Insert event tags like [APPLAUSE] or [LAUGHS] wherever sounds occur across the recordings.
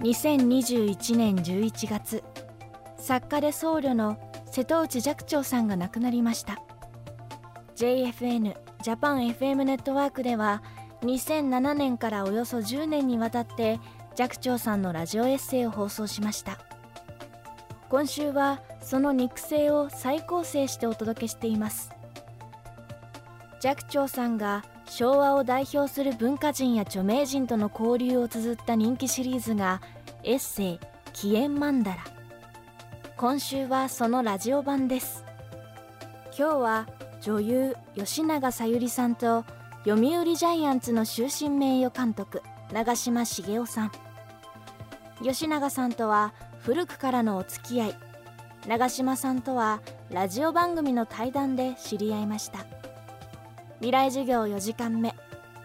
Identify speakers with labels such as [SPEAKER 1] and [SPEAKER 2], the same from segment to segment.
[SPEAKER 1] 2021年11月作家で僧侶の瀬戸内寂聴さんが亡くなりました。JFN ジャパン FM ネットワークでは2007年からおよそ10年にわたって寂聴さんのラジオエッセイを放送しました。今週はその肉声を再構成してお届けしています。寂聴さんが昭和を代表する文化人や著名人との交流を綴った人気シリーズがエッセイ「紀元曼荼羅」今週はそのラジオ版です。今日は女優吉永小百合さんと読売ジャイアンツの終身名誉監督長嶋茂雄さん。吉永さんとは古くからのお付き合い。長嶋さんとはラジオ番組の対談で知り合いました。未来授業4時間目。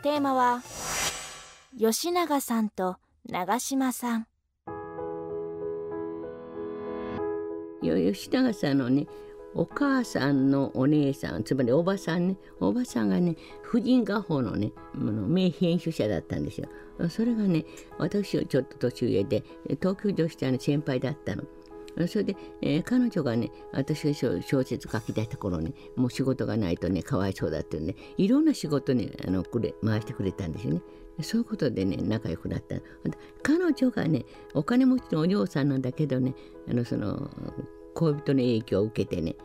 [SPEAKER 1] テーマは吉永さんと長嶋さん。
[SPEAKER 2] 吉永さんのねお母さんのお姉さんつまりおばさんね。おばさんがね婦人画報のね名編集者だったんですよ。それがね私よりちょっと年上で東京女子大の先輩だったの。それで、えー、彼女がね私が小説書き出した頃にもう仕事がないとねかわいそうだってねいろんな仕事にあのくれ回してくれたんですよねそういうことでね仲良くなった彼女がねお金持ちのお嬢さんなんだけどねあのその恋人の影響を受けてね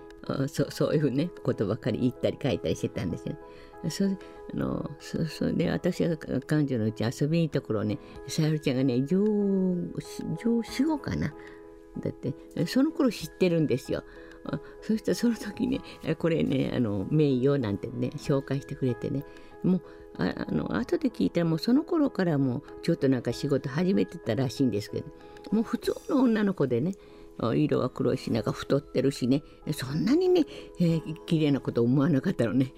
[SPEAKER 2] そそういうねことばっかり言ったり書いたりしてたんですよ。そあのそそれで私が彼女のうち遊びに行った頃ねさゆりちゃんがね上上死後かなだってその頃知ってるんですよ。そしたらその時ねこれねあの名誉なんてね紹介してくれてねもうああの後で聞いたらもうその頃からもうちょっとなんか仕事始めてたらしいんですけどもう普通の女の子でね色は黒いしなんか太ってるしねそんなにね、えー、綺麗なこと思わなかったのね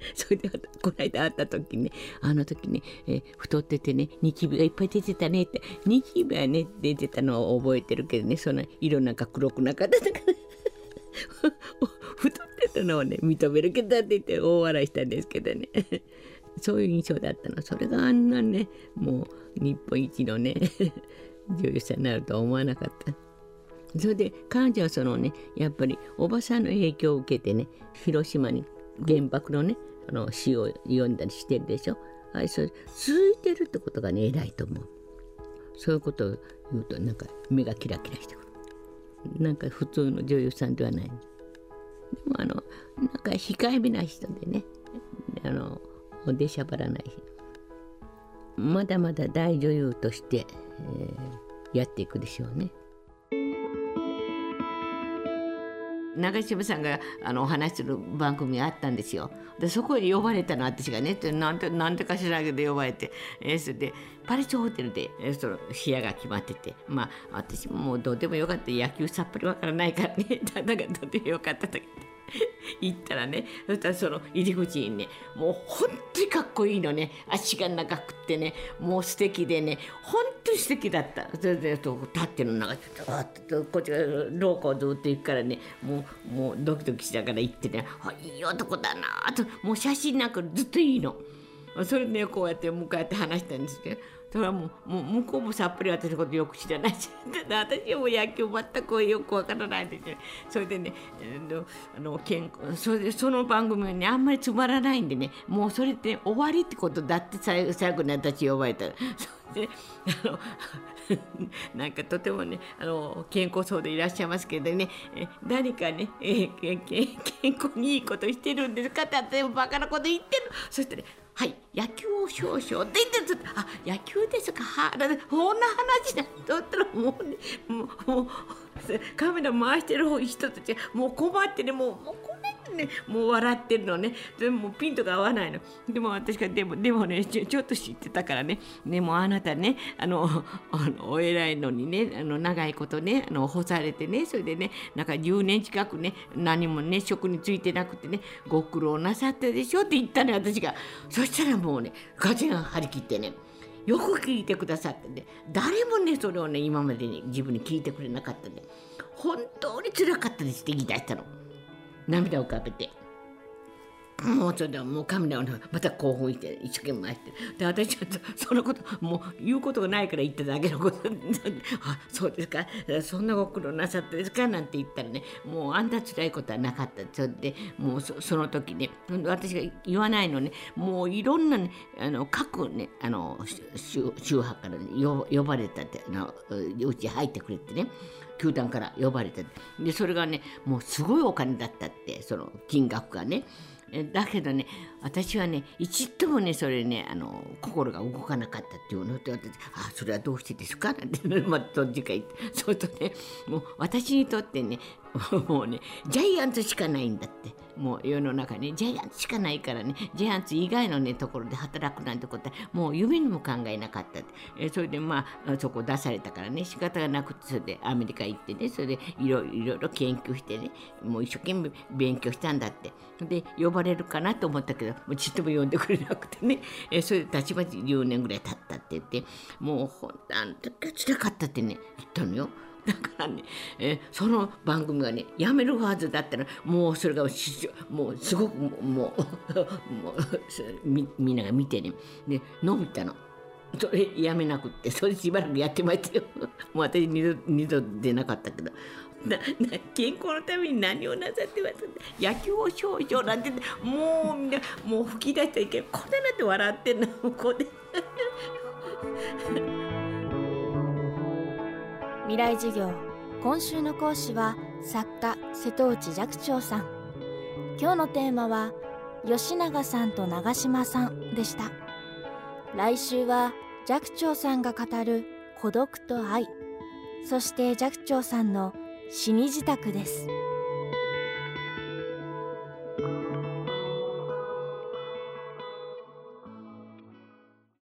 [SPEAKER 2] [LAUGHS] それでこの間会った時ねあの時ね、えー、太っててねニキビがいっぱい出てたねってニキビはね出てたのを覚えてるけどねその色なんか黒くなかったから。[LAUGHS] 太ってたのをね認めるけどって言って大笑いしたんですけどね。[LAUGHS] そういう印象だったの。それがあんなねもう日本一のね女優さんになるとは思わなかった。それで彼女はそのねやっぱりおばさんの影響を受けてね広島に原爆のねあの詩を読んだりしてるでしょ？あれそれ続いてるってことがね偉いと思う。そういうことを言うとなんか目がキラキラしてくる。なんか普通の女優さんではない。でもあのなんか控えめな人でねあの出しゃばらない。まだまだ大女優として、えー、やっていくでしょうね。長嶋さんがあのお話する番組があったんですよ。でそこへ呼ばれたの私がねなんてなんてかしらけど呼ばれて、えー、それでパリスホテルで、えー、その部屋が決まっててまあ私もうどうでもよかった。野球さっぱりわからないからね。だからどうでもよかったと行ったらねそしたらその入り口にねもう本当にかっこいいのね。足が長くってねもう素敵でね本当に素敵だったそれで立ってるの中とこっちが廊下をずっと行くからねもうもうドキドキしながら行ってねあいい男だなともう写真なんかずっといいの。それで、ね、こうやって向かって話したんですけどそれはもうもう向こうもさっぱり私のことよく知らない。し私はもう野球全くよくわからないんですよそれでねあの健康それでその番組がねあんまりつまらないんでねもうそれって終わりってことだって最後最後に私呼ばれた。らそれであの [LAUGHS] なんかとてもねあの健康そうでいらっしゃいますけどねえ何かね、え健康にいいことしてるんですかって私もバカなこと言ってる。そしてねはい野球を少々。で言ってあ野球ですか。はこんな話だ。とったらもうねもうもうカメラ回してる人たちもう困ってねもうもうねもう笑ってるのね。でもピントが合わないの。でも私がでもでもねちょっと知ってたからね。でもあなたねあの [LAUGHS] あのお偉いのにねあの長いことねあの干されてねそれでねなんか10年近くね何もね職についてなくてねご苦労なさったでしょって言ったね私が。そしたらもうねガチが張り切ってねよく聞いてくださってね誰もねそれをね今までに自分に聞いてくれなかったね。本当につらかったですって言い出したの。涙を浮かべて。もうそれでもうカメラをまた興奮して一生懸命して。で私はそのこともう言うことがないから言っただけのことあそうですか。そんなご苦労なさったですかなんて言ったらねもうあんな辛いことはなかったそれでもうその時ね私が言わないのね。もういろんなねあの各ねあの宗派から、ね、呼ばれたってあのうち入ってくれてね球団から呼ばれて。でそれがねもうすごいお金だったってその金額がね。だけどね私はね一度もねそれねあの心が動かなかったっていうのって私「あそれはどうしてですか?」なんて、まあ、どっちか言ってそうするとねもう私にとってねもうねジャイアンツしかないんだってもう世の中にジャイアンツしかないからねジャイアンツ以外のねところで働くなんてことはもう夢にも考えなかったえそれでまあそこ出されたからね仕方がなくてそれでアメリカ行ってねそれでいろいろ研究してねもう一生懸命勉強したんだって。で呼ばれるかなと思ったけどもうちっとも呼んでくれなくてね。[LAUGHS] えそれでたちまち10年ぐらい経ったって言ってもうほんとあんたつらかったってね言ったのよ。だからね、えその番組がねやめるはずだったらもうそれがもうすごくもうもうみみんなが見てねで伸びたの。それやめなくってそれしばらくやってましたよ。もう私二度二度出なかったけど。な健康のために何をなさってます？野球を少々なんてもうみんなもう吹き出しちゃいけないこんななって笑ってんの？ここで。
[SPEAKER 1] 未来授業今週の講師は作家瀬戸内寂聴さん。今日のテーマは吉永さんと長島さんでした。来週は寂聴さんが語る孤独と愛。そして寂聴さんの死に自宅です。